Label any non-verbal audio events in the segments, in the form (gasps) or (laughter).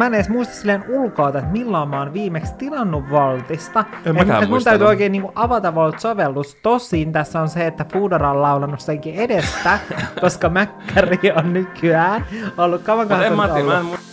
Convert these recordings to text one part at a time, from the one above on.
mä en edes muista silleen ulkoa, että milloin mä oon viimeksi tilannut Voltista. En mäkään mun täytyy oikein niinku avata Volt-sovellus. Tosin tässä on se, että Foodora on laulanut senkin edestä, (laughs) koska Mäkkäri on nykyään ollut kauan Mutta en kanssa mä, ollut. mä en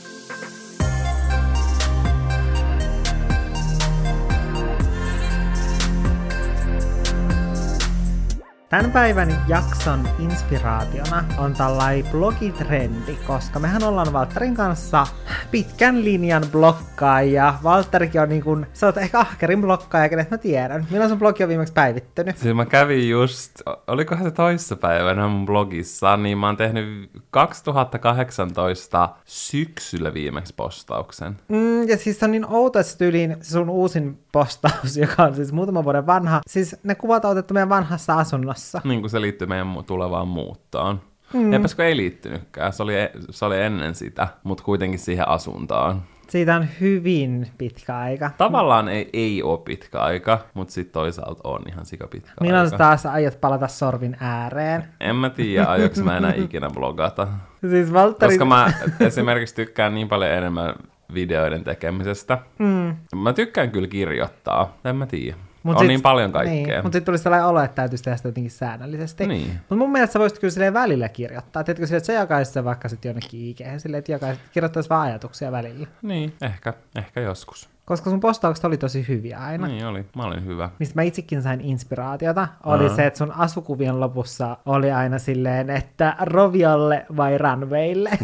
Tämän päivän jakson inspiraationa on tällainen blogitrendi, koska mehän ollaan Valtterin kanssa pitkän linjan blokkaaja. Valtterikin on niin kuin, sä oot ehkä ahkerin blokkaaja, kenet mä tiedän. Milloin sun blogi on viimeksi päivittynyt? Siis mä kävin just, olikohan se toissapäivänä mun blogissa, niin mä oon tehnyt 2018 syksyllä viimeksi postauksen. Mm, ja siis se on niin outo, että tyyliin sun uusin postaus, (laughs) joka on siis muutaman vuoden vanha. Siis ne kuvat on otettu meidän vanhassa asunnossa. Niin kuin se liittyy meidän tulevaan muuttoon. Mm. Eipäs kun ei liittynytkään, se oli, e- se oli ennen sitä, mutta kuitenkin siihen asuntaan. Siitä on hyvin pitkä aika. Tavallaan ei, ei ole pitkä aika, mutta sitten toisaalta on ihan sika pitkä Milloin aika. taas aiot palata sorvin ääreen? En mä tiedä, aiotko mä enää ikinä blogata. Siis Valtteri... Koska mä esimerkiksi tykkään niin paljon enemmän videoiden tekemisestä. Mm. Mä tykkään kyllä kirjoittaa, en mä tiedä. Mut on sit- niin paljon kaikkea. Niin, mutta sitten tuli sellainen olo, että täytyisi tehdä sitä jotenkin säännöllisesti. Niin. Mutta mun mielestä sä voisit kyllä silleen välillä kirjoittaa. Tiedätkö silleen, että sä jakaisit sen vaikka sitten jonnekin IG, silleen, että jakaisit, kirjoittaisi vaan ajatuksia välillä. niin, ehkä, ehkä joskus. Koska sun postaukset oli tosi hyviä aina. Niin oli, mä olin hyvä. Mistä mä itsekin sain inspiraatiota, oli Aha. se, että sun asukuvien lopussa oli aina silleen, että roviolle vai runwaylle. (laughs)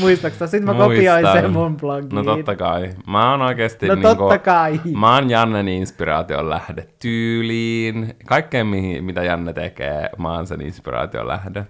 Muistaaksä? Sitten mä kopioin Muistan. sen mun blogiin. No totta kai. Mä oon oikeesti No niinku, totta kai. Mä oon Jannen inspiraation lähde tyyliin. Kaikkeen, mihin, mitä Janne tekee, mä oon sen inspiraation lähde.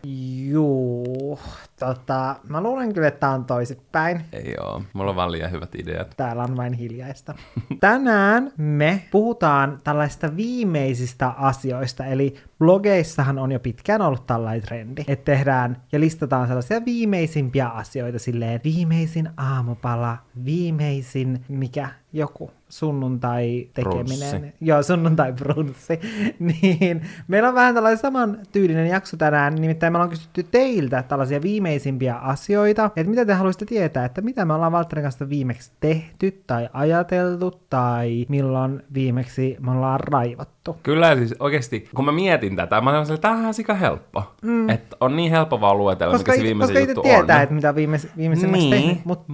Juu, tota, mä luulen kyllä, että tää on toisinpäin. Ei oo. Mulla on vaan liian hyvät ideat. Täällä on vain hiljaista. (laughs) Tänään me puhutaan tällaista viimeisistä asioista, eli blogeissahan on jo pitkään ollut tällainen trendi, että tehdään ja listataan sellaisia viimeisimpiä asioita silleen viimeisin aamupala, viimeisin mikä joku sunnuntai tekeminen. Brunssi. Joo, sunnuntai brunssi. (laughs) niin, meillä on vähän tällainen saman tyylinen jakso tänään, nimittäin me ollaan kysytty teiltä tällaisia viimeisimpiä asioita, että mitä te haluaisitte tietää, että mitä me ollaan Valtterin kanssa viimeksi tehty tai ajateltu tai milloin viimeksi me ollaan raivattu. Kyllä siis oikeesti, kun mä mietin tätä, mä sanoin, että tämä on sika helppo. Mm. Että on niin helppo vaan luetella, Koska, mikä se viimeisin koska juttu tietää, on. että mitä viimeis, viimeisimmäksi niin, tehnyt, mutta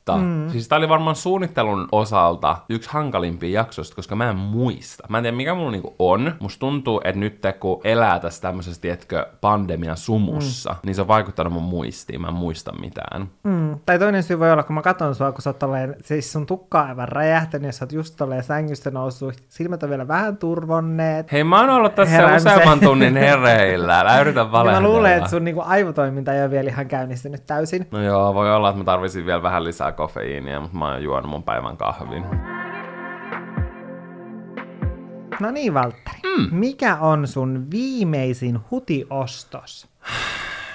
mutta Mm. Siis tää oli varmaan suunnittelun osalta yksi hankalimpia jaksoista, koska mä en muista. Mä en tiedä, mikä mulla niinku on. Musta tuntuu, että nyt kun elää tässä tämmöisessä, tietkö, pandemian sumussa, mm. niin se on vaikuttanut mun muistiin. Mä en muista mitään. Mm. Tai toinen syy voi olla, kun mä katson sua, kun sä oot tolleen, siis sun tukka on aivan räjähtänyt, ja sä oot just tolleen sängystä noussut, silmät on vielä vähän turvonneet. Hei, mä oon ollut tässä Heräämisen. useamman tunnin hereillä. Älä yritä Ja mä valehdella. luulen, että sun niinku aivotoiminta ei ole vielä ihan käynnistynyt täysin. No joo, voi olla, että mä tarvisin vielä vähän lisää kofeiinia, mutta mä oon juonut mun päivän kahvin. No niin, Valtteri. Mm. Mikä on sun viimeisin hutiostos?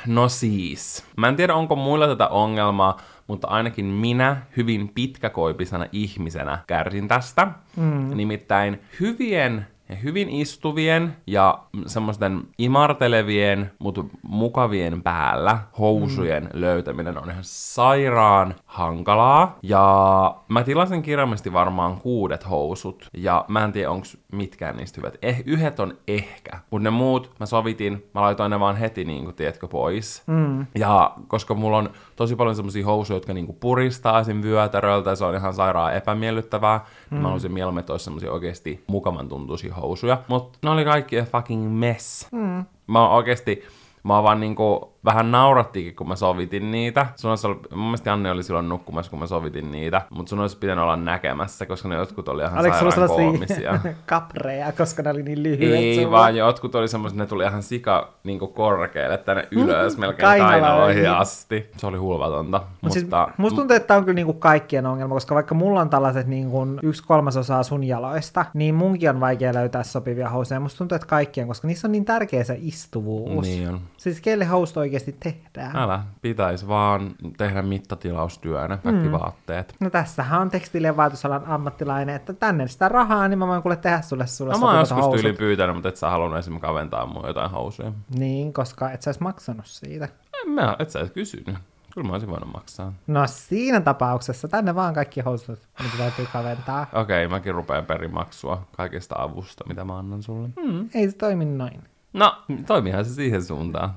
No siis, mä en tiedä onko muilla tätä ongelmaa, mutta ainakin minä hyvin pitkäkoipisena ihmisenä kärsin tästä. Mm. Nimittäin hyvien hyvin istuvien ja semmoisten imartelevien, mutta mukavien päällä housujen mm. löytäminen on ihan sairaan hankalaa. Ja mä tilasin kirjaimesti varmaan kuudet housut, ja mä en tiedä onko mitkään niistä hyvät. Eh, yhdet on ehkä, mutta ne muut mä sovitin, mä laitoin ne vaan heti niinku, tiedätkö, pois. Mm. Ja koska mulla on tosi paljon semmoisia housuja, jotka niinku puristaa esim. vyötäröltä, ja se on ihan sairaan epämiellyttävää. Mm. Mä haluaisin mieluummin, että olisi semmoisia oikeasti mukavan tuntuisia housuja. Mutta ne oli kaikki a fucking mess. Mm. Mä oon oikeasti, mä oon vaan niinku, vähän naurattikin, kun mä sovitin niitä. Sun olisi ollut, mun mielestä Janne oli silloin nukkumassa, kun mä sovitin niitä, mutta sun olisi pitänyt olla näkemässä, koska ne jotkut oli ihan Oliko sairaan sellaisia koomisia. (laughs) kapreja, koska ne oli niin lyhyet Ei, sulla? vaan jotkut oli semmoiset, ne tuli ihan sika niin korkealle tänne ylös, melkein kainaloihin. kainaloihin asti. Se oli hulvatonta. Mut mutta siis, musta tuntuu, että tämä on kyllä niinku kaikkien ongelma, koska vaikka mulla on tällaiset niinku yksi kolmasosaa sun jaloista, niin munkin on vaikea löytää sopivia housuja. Musta tuntuu, että kaikkien, koska niissä on niin tärkeä se istuvuus. Niin on. Siis kelle housut oikeasti tehdään? Älä, pitäisi vaan tehdä mittatilaustyönä, kaikki mm. vaatteet. No tässähän on tekstiili- ja vaatusalan ammattilainen, että tänne sitä rahaa, niin mä voin kuule tehdä sulle sulle No mä oon joskus housut. tyyliin pyytänyt, mutta et sä halunnut esimerkiksi kaventaa mun jotain housuja. Niin, koska et sä edes maksanut siitä. En mä, et sä edes kysynyt. Kyllä mä olisin voinut maksaa. No siinä tapauksessa tänne vaan kaikki housut, mitä täytyy kaventaa. Okei, okay, mäkin rupean perimaksua kaikesta avusta, mitä mä annan sulle. Hmm, ei se toimi noin. No, toimihan se siihen suuntaan.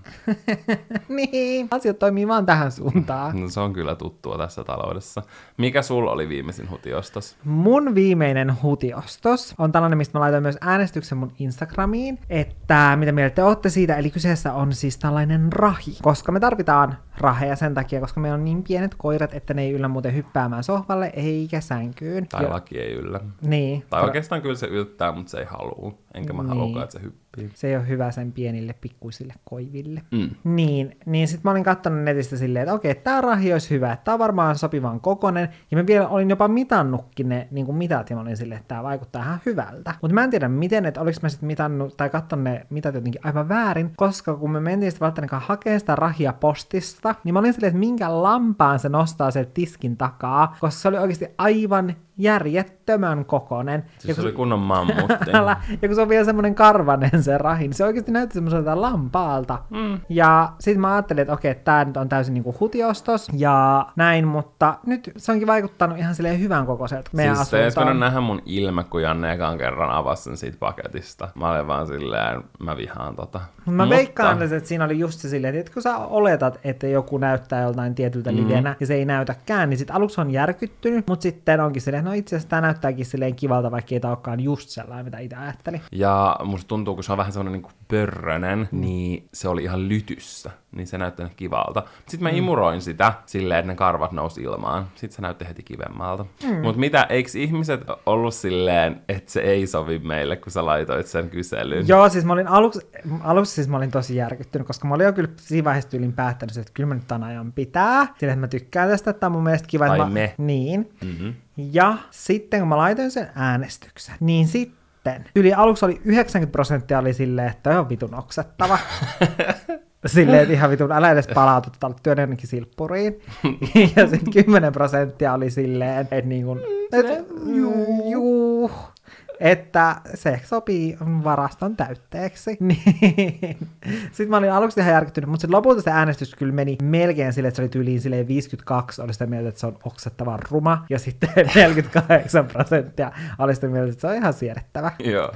(laughs) niin, asiat toimii vaan tähän suuntaan. No, se on kyllä tuttua tässä taloudessa. Mikä sulla oli viimeisin hutiostos? Mun viimeinen hutiostos on tällainen, mistä mä laitoin myös äänestyksen mun Instagramiin, että mitä mieltä te olette siitä, eli kyseessä on siis tällainen rahi, koska me tarvitaan raheja sen takia, koska meillä on niin pienet koirat, että ne ei yllä muuten hyppäämään sohvalle eikä sänkyyn. Tai jo. laki ei yllä. Niin. Tai oikeastaan kyllä se yltää, mutta se ei halua. Enkä mä niin. halua, että se hyppii. Se ei ole hyvä sen pienille pikkuisille koiville. Mm. Niin, niin sitten mä olin katsonut netistä silleen, että okei, tämä rahi olisi hyvä, että tämä on varmaan sopivan kokonen. Ja mä vielä olin jopa mitannutkin ne niin kuin mitat, ja mä olin silleen, että tämä vaikuttaa ihan hyvältä. Mutta mä en tiedä miten, että oliko mä sitten mitannut tai katsonut ne mitat jotenkin aivan väärin, koska kun me mentiin sitten välttämättä hakemaan sitä rahia postista, niin mä olin silleen, että minkä lampaan se nostaa sen tiskin takaa, koska se oli oikeasti aivan järjettömän kokonen. Siis se oli kunnon (laughs) mammutti. ja kun se on vielä semmoinen karvanen se rahi, niin se oikeasti näytti semmoiselta lampaalta. Mm. Ja sitten mä ajattelin, että okei, tämä nyt on täysin niinku hutiostos ja näin, mutta nyt se onkin vaikuttanut ihan silleen hyvän kokoiselta meidän siis asuntoon. Siis nähdä mun ilme, kun Janne ekan kerran avasi sen siitä paketista. Mä olin vaan silleen, mä vihaan tota. Mä mutta... veikkaan, että siinä oli just se silleen, että kun sä oletat, että joku näyttää joltain tietyltä mm. livenä ja se ei näytäkään, niin sit aluksi on järkyttynyt, mutta sitten onkin silleen, no itse asiassa tämä näyttääkin silleen kivalta, vaikka ei tämä olekaan just sellainen, mitä itse ajattelin. Ja musta tuntuu, kun se on vähän semmoinen niin pörrönen, mm. niin se oli ihan lytyssä niin se näytti kivalta. Sitten mä mm. imuroin sitä silleen, että ne karvat nousi ilmaan. Sitten se näytti heti kivemmalta. Mm. Mutta mitä, eikö ihmiset ollut silleen, että se ei sovi meille, kun sä laitoit sen kyselyn? Joo, siis mä olin aluksi, aluksi siis mä olin tosi järkyttynyt, koska mä olin jo kyllä siinä vaiheessa tyylin päättänyt, että kyllä mä nyt tämän ajan pitää. Sillä, että mä tykkään tästä, että tämä on mun mielestä kiva. Tai mä... me. Niin. Mm-hmm. Ja sitten kun mä laitoin sen äänestyksen, niin sitten yli aluksi oli 90 prosenttia oli silleen, että on vitun oksettava. (laughs) Silleen, että ihan vitun, älä edes palautu, että olet työn jonnekin silppuriin. (laughs) ja sitten 10 prosenttia oli silleen, että niin kuin, et, juu, juu, että se sopii varaston täytteeksi. (laughs) Niin. Sitten mä olin aluksi ihan järkyttynyt, mutta sitten lopulta se äänestys kyllä meni melkein sille, että se oli tyyliin silleen 52 oli sitä mieltä, että se on oksettavan ruma, ja sitten (laughs) 48 prosenttia oli sitä mieltä, että se on ihan siedettävä. Joo.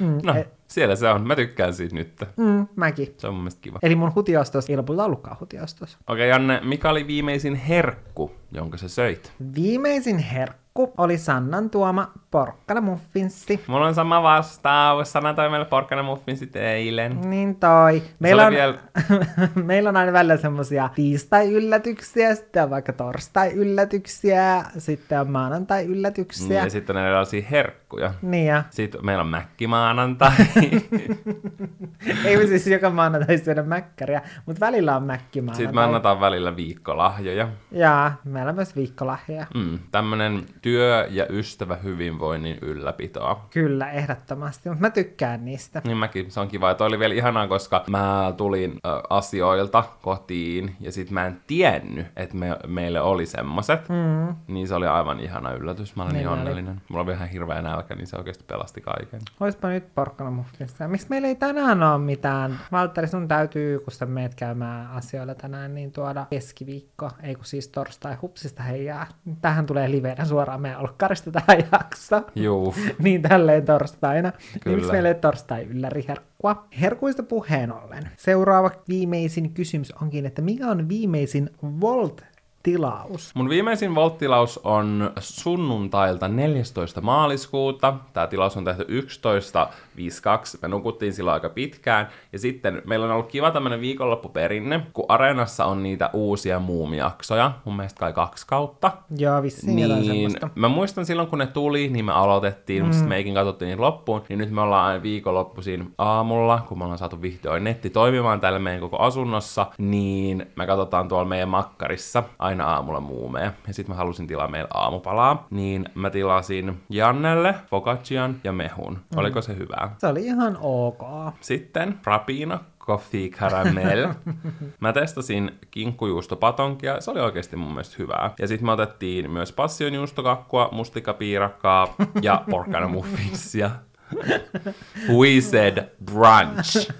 Mm, no. Et, siellä se on. Mä tykkään siitä nyt. Mm, mäkin. Se on mun mielestä kiva. Eli mun hutiostos ei lopulta ollutkaan hutiostos. Okei, okay, Janne, mikä oli viimeisin herkku, jonka sä söit? Viimeisin herkku oli Sannan tuoma porkkana muffinssi. Mulla on sama vastaus. Sanna toi meille porkkana muffinssit eilen. Niin toi. Meillä on, vielä... (laughs) meillä on aina välillä semmosia tiistai-yllätyksiä, sitten on vaikka torstai-yllätyksiä, sitten on maanantai-yllätyksiä. Niin, ja sitten on erilaisia herkkuja. Niin ja. Sitten meillä on mäkkimaanantai. Ei me siis joka maanantai syödä mäkkäriä, mutta välillä on mäkkimaanantai. Sitten me annetaan välillä viikkolahjoja. Jaa, meillä on myös viikkolahjoja. Mm, tämmönen työ- ja ystävä hyvinvoinnin ylläpitoa. Kyllä, ehdottomasti, mutta mä tykkään niistä. Niin mäkin, se on kiva. Ja toi oli vielä ihanaa, koska mä tulin äh, asioilta kotiin ja sit mä en tiennyt, että me, meille oli semmoset. Mm. Niin se oli aivan ihana yllätys. Mä olin niin, niin onnellinen. Oli. Mulla oli ihan hirveä nälkä, niin se oikeasti pelasti kaiken. Oispa nyt porkkana muffissa. Miksi meillä ei tänään ole mitään? Valtteri, sun täytyy, kun sä meet käymään asioilla tänään, niin tuoda keskiviikko, ei kun siis torstai hupsista heijaa. Tähän tulee liveenä suoraan meidän olkkarista tähän jaksoon. Juu. (laughs) niin tälleen torstaina. Kyllä. Niin meille torstai ylläri herkkua? Herkuista puheen ollen. Seuraava viimeisin kysymys onkin, että mikä on viimeisin Volt tilaus? Mun viimeisin Volt-tilaus on sunnuntailta 14. maaliskuuta. Tämä tilaus on tehty 11.52. Me nukuttiin silloin aika pitkään. Ja sitten meillä on ollut kiva tämmönen viikonloppuperinne, kun Areenassa on niitä uusia muumijaksoja. Mun mielestä kai kaksi kautta. Joo, vissiin niin, Mä muistan silloin, kun ne tuli, niin me aloitettiin, mm. mutta sitten meikin katsottiin niin loppuun. Niin nyt me ollaan aina viikonloppuisin aamulla, kun me ollaan saatu vihdoin netti toimimaan täällä meidän koko asunnossa, niin me katsotaan tuolla meidän makkarissa aina aina aamulla muumeja. Ja sitten mä halusin tilaa meille aamupalaa, niin mä tilasin Jannelle focaccian ja mehun. Mm. Oliko se hyvää? Se oli ihan ok. Sitten rapina, coffee caramel. (laughs) mä testasin kinkkujuustopatonkia, se oli oikeasti mun mielestä hyvää. Ja sitten me otettiin myös passionjuustokakkua, mustikkapiirakkaa ja (laughs) porkkana muffinsia. (laughs) We said brunch.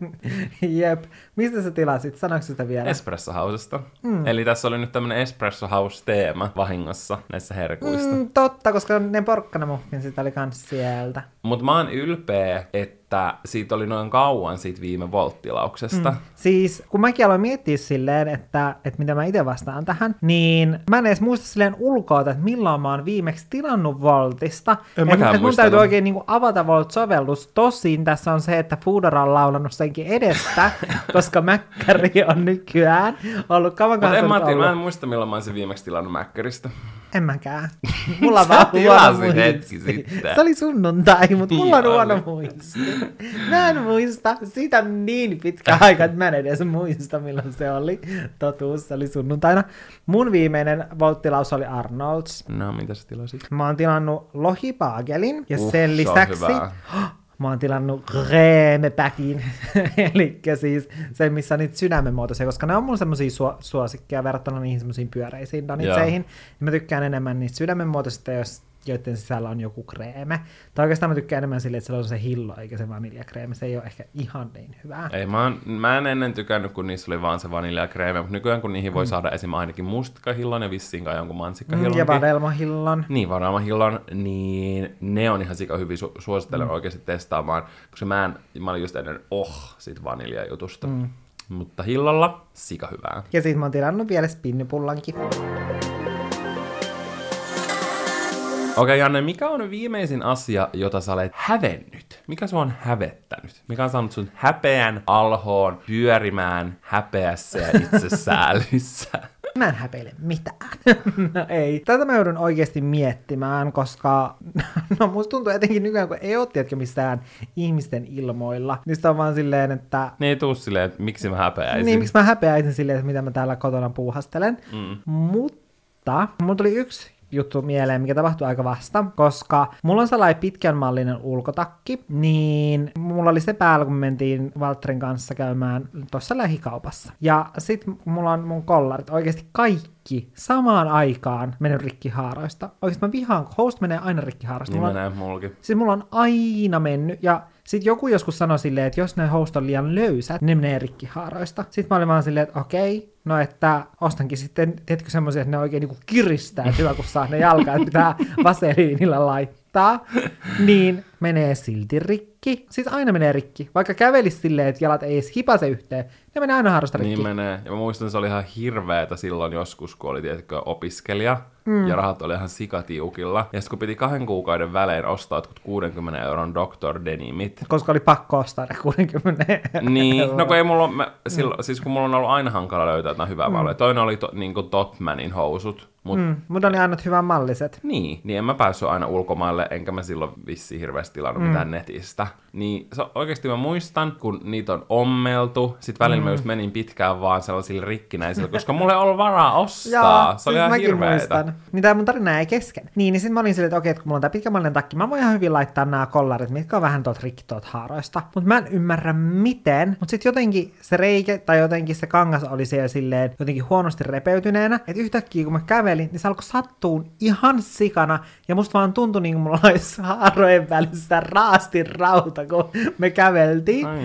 (laughs) Jep. Mistä sä tilasit? Sanoiko sitä vielä? Espresso Housesta. Mm. Eli tässä oli nyt tämmönen Espresso House-teema vahingossa näissä herkuista. Mm. Totta, koska ne porkkanamuffin sitä oli kans sieltä. Mutta mä oon ylpeä, että siitä oli noin kauan siitä viime volttilauksesta. Mm. Siis kun mäkin aloin miettiä silleen, että, että mitä mä itse vastaan tähän, niin mä en edes muista silleen ulkoa, että milloin mä oon viimeksi tilannut Voltista. En Et- et mun täytyy oikein niinku avata Volt-sovellus. Tosin tässä on se, että Foodora on laulannut senkin edestä, (laughs) koska Mäkkäri on nykyään ollut kauan en, mä, ajattelin- mä en muista, milloin mä oon sen viimeksi tilannut Mäkkäristä. En mäkään. (laughs) Mulla on Sä vaan huono muisti. hetki sitten. Se oli sunnuntai, mutta mulla on Niin huono muisti. Mä en muista. Siitä on niin pitkä (laughs) aika, että mä en edes muista, milloin se oli. Totuus, se oli sunnuntaina. Mun viimeinen volttilaus oli Arnolds. No, mitä sä tilasit? Mä oon tilannut lohipaagelin ja Uh, sen se lisäksi hyvää. (gasps) mä oon tilannut kreemepäkin, (laughs) eli siis se, missä on niitä sydämenmuotoisia, koska ne on mun semmosia su- suosikkeja verrattuna niihin semmoisiin pyöreisiin donitseihin. Ja mä tykkään enemmän niistä sydämenmuotoisista, jos joiden sisällä on joku kreeme. Tai oikeastaan mä tykkään enemmän silleen, että se on se hillo eikä se vaniljakreeme. Se ei ole ehkä ihan niin hyvää. Ei, mä, oon, mä en ennen tykännyt, kun niissä oli vaan se vaniljakreeme, mutta nykyään kun niihin voi saada esim. ainakin mustikahillon ja vissiin kai jonkun Mm, mansikkahillon. ja vadelmahillon. Niin, vadelmahillon, niin ne on ihan sika hyvin. Su- suosittelen mm. oikeasti testaamaan, koska mä, en, mä olin just ennen oh siitä vaniljajutusta. Mm. Mutta hillolla sika hyvää. Ja sit mä oon tilannut vielä spinnipullankin. Okei, okay, Janne, mikä on viimeisin asia, jota sä olet hävennyt? Mikä sua on hävettänyt? Mikä on saanut sun häpeän alhoon pyörimään häpeässä ja itsesäälyssä? (laughs) Mä en häpeile mitään. (laughs) no ei. Tätä mä joudun oikeasti miettimään, koska (laughs) no musta tuntuu etenkin nykyään, kun ei ole tiedätkö missään ihmisten ilmoilla, niin sitä on vaan silleen, että niin ei tuu silleen, että miksi mä häpeäisin. niin, miksi mä häpeäisin silleen, että mitä mä täällä kotona puuhastelen. Mm. Mutta mulla tuli yksi juttu mieleen, mikä tapahtui aika vasta, koska mulla on sellainen pitkän mallinen ulkotakki, niin mulla oli se päällä, kun me mentiin Valtterin kanssa käymään tuossa lähikaupassa. Ja sit mulla on mun kollarit, oikeasti kaikki samaan aikaan mennyt rikkihaaroista. Oikeasti mä vihaan, host menee aina rikkihaaroista. Niin Mulla on, menee mulki. siis mulla on aina mennyt, ja sitten joku joskus sanoi silleen, että jos ne host on liian löysät, ne menee rikkihaaroista. Sitten mä olin vaan silleen, että okei, no että ostankin sitten, tiedätkö semmoisia, että ne oikein niinku kiristää, hyvä kun saa ne jalkaan, että pitää vaseliinilla laittaa, niin menee silti rikki. Siis aina menee rikki. Vaikka kävelisi silleen, että jalat ei edes hipase yhteen, ne menee aina haarosta rikki. Niin menee. Ja mä muistan, että se oli ihan hirveetä silloin joskus, kun oli tietenkin opiskelija. Mm. Ja rahat oli ihan sikatiukilla. Ja sitten kun piti kahden kuukauden välein ostaa jotkut 60 euron Dr. Denimit. Koska oli pakko ostaa ne 60 (laughs) Niin, no kun ei mulla, mä, silloin, siis kun mulla on ollut aina hankala löytää jotain hyvää mm. mallia. Toinen oli to, niin kuin Topmanin housut. Mut Mm, mutta oli aina hyvän malliset. Niin, niin en mä päässyt aina ulkomaille, enkä mä silloin vissiin hirveästi tilannut mm. mitään netistä. Niin se, oikeasti mä muistan, kun niitä on ommeltu, sit välillä mm. mä just menin pitkään vaan sellaisilla rikkinäisillä, koska mulla ei ollut varaa ostaa. se oli ihan siis mäkin hirveetä. muistan. Niin tää mun tarina ei kesken. Niin, niin sit mä olin silleen, että okei, että kun mulla on tää pitkämallinen takki, mä voin ihan hyvin laittaa nämä kollarit, mitkä on vähän tuot rikki tuot haaroista. Mut mä en ymmärrä miten. Mut sit jotenkin se reike tai jotenkin se kangas oli siellä silleen jotenkin huonosti repeytyneenä. Että yhtäkkiä kun mä kävelin, niin se alkoi sattuun ihan sikana. Ja musta vaan tuntui niin kuin mulla olisi (laughs) haarojen välissä raasti rauta, kun me käveltiin. Ai.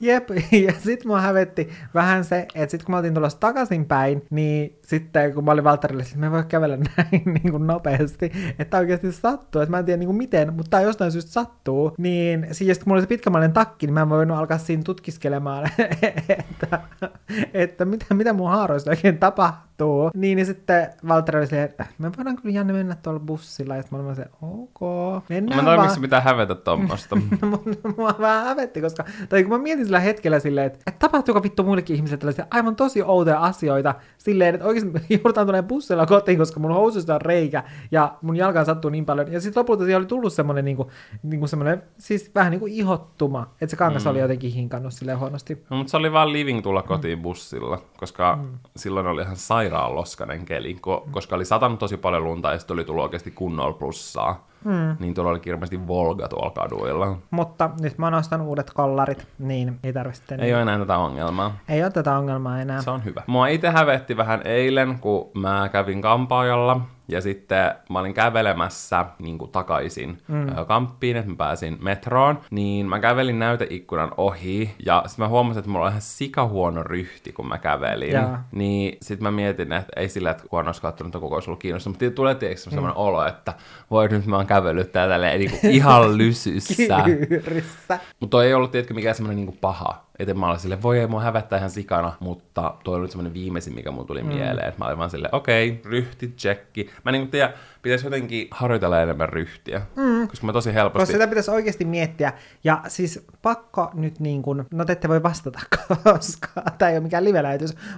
Jep, (laughs) ja sit mua hävetti vähän se, että sit kun mä oltiin tulossa takaisinpäin, niin sitten kun mä olin Valtterille, että me ei voi kävellä (laughs) näin niin kuin nopeasti, että oikeasti sattuu, että mä en tiedä niin kuin miten, mutta jostain syystä sattuu, niin siis kun mulla oli se pitkämallinen takki, niin mä en voinut alkaa siinä tutkiskelemaan, (laughs) että, että mitä, mitä mun haaroista oikein tapahtuu. Niin, niin sitten Valtteri oli silleen, että me voidaan kyllä Janne mennä tuolla bussilla, ja sitten mä olin se, ok, Mä mennään en tiedä, vaan. miksi pitää hävetä tuommoista. (laughs) Mua vähän hävetti, koska, tai kun mä mietin sillä hetkellä silleen, että, että tapahtuuko vittu muillekin ihmisille tällaisia aivan tosi outoja asioita, silleen, että oikeasti (laughs) joudutaan tulemaan bussilla kotiin, koska mun housuista on reikä, ja mun jalkaan sattuu niin paljon, ja sitten lopulta siellä oli tullut semmoinen, niin kuin, niin kuin semmoinen, siis vähän niin kuin ihottuma, että se kangas mm. oli jotenkin hinkannut silleen huonosti. No, mutta se oli vaan living tulla kotiin bussilla, koska mm. silloin oli ihan sairaan loskanen keli, ko- koska oli satanut tosi paljon lunta ja sitten oli tullut oikeasti kunnolla plussaa. Mm. niin tuolla oli hirveästi Volga tuolla kaduilla. Mutta nyt mä nostan uudet kollarit, niin ei tarvitse Ei ole enää tätä ongelmaa. Ei ole tätä ongelmaa enää. Se on hyvä. Mua itse hävetti vähän eilen, kun mä kävin kampaajalla ja sitten mä olin kävelemässä niin kuin takaisin mm. kamppiin, että mä pääsin metroon. Niin mä kävelin näyteikkunan ohi. Ja sitten mä huomasin, että mulla on ihan sikahuono ryhti, kun mä kävelin. Ja. Niin sitten mä mietin, että ei sillä, että kun olisi katsonut, että koko olisi ollut kiinnostunut. Mutta tulee tietysti mm. sellainen olo, että voi nyt mä oon kävellyt täällä niin kuin ihan (laughs) lysyssä. Mutta ei ollut tietenkin mikään semmoinen niin paha että mä olin silleen, voi ei mua hävettää ihan sikana, mutta toi oli semmoinen viimeisin, mikä mun tuli mm. mieleen. Että mä olin vaan silleen, okei, okay, ryhti, tsekki. Mä niin tiedä, pitäisi jotenkin harjoitella enemmän ryhtiä, mm. koska mä tosi helposti... Koska sitä pitäisi oikeasti miettiä. Ja siis pakko nyt niin kuin, no te ette voi vastata, (laughs) koska tämä ei ole mikään live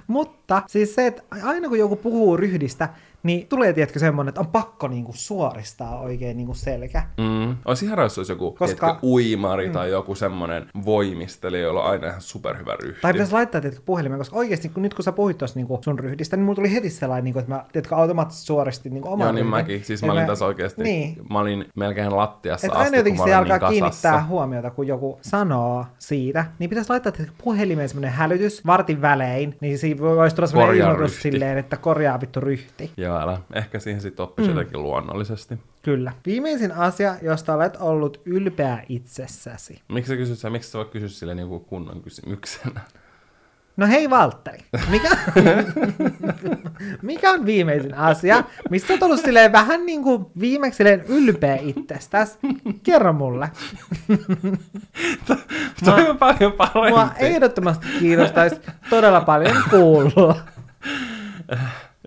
mutta siis se, että aina kun joku puhuu ryhdistä, niin tulee, tiedätkö, semmoinen, että on pakko niinku suoristaa oikein niinku selkä. Mm. Olisi ihan jos olisi joku Koska... tiedätkö, uimari mm. tai joku semmoinen voimistelija, jolla on aina ihan superhyvä ryhti. Tai pitäisi laittaa tiedätkö, puhelimeen, koska oikeasti kun nyt kun sä puhuit tuossa niinku sun ryhdistä, niin mulla tuli heti sellainen, niinku, että mä tiedätkö, automaattisesti suoristin niinku oman Joo, niin mäkin. Siis mä olin mä... tässä oikeasti, niin. mä olin melkein lattiassa Et asti, aina jotenkin se alkaa niin kiinnittää huomiota, kun joku sanoo siitä, niin pitäisi laittaa tiedätkö, puhelimeen semmoinen hälytys vartin välein, niin siinä voisi tulla semmoinen ilmoitus silleen, että korjaa vittu ryhti. Joo, älä. Ehkä siihen sitten oppisi mm. jotenkin luonnollisesti. Kyllä. Viimeisin asia, josta olet ollut ylpeä itsessäsi. Miksi sä kysyt Miksi sä voit kysyä sille niin kunnon kysymyksenä? No hei Valtteri, mikä, (laughs) mikä on viimeisin asia, mistä olet ollut silleen vähän niin kuin viimeksi silleen ylpeä itsestäsi? Kerro mulle. (laughs) Toi on paljon parempi. Mua ehdottomasti kiinnostaisi todella paljon kuulla.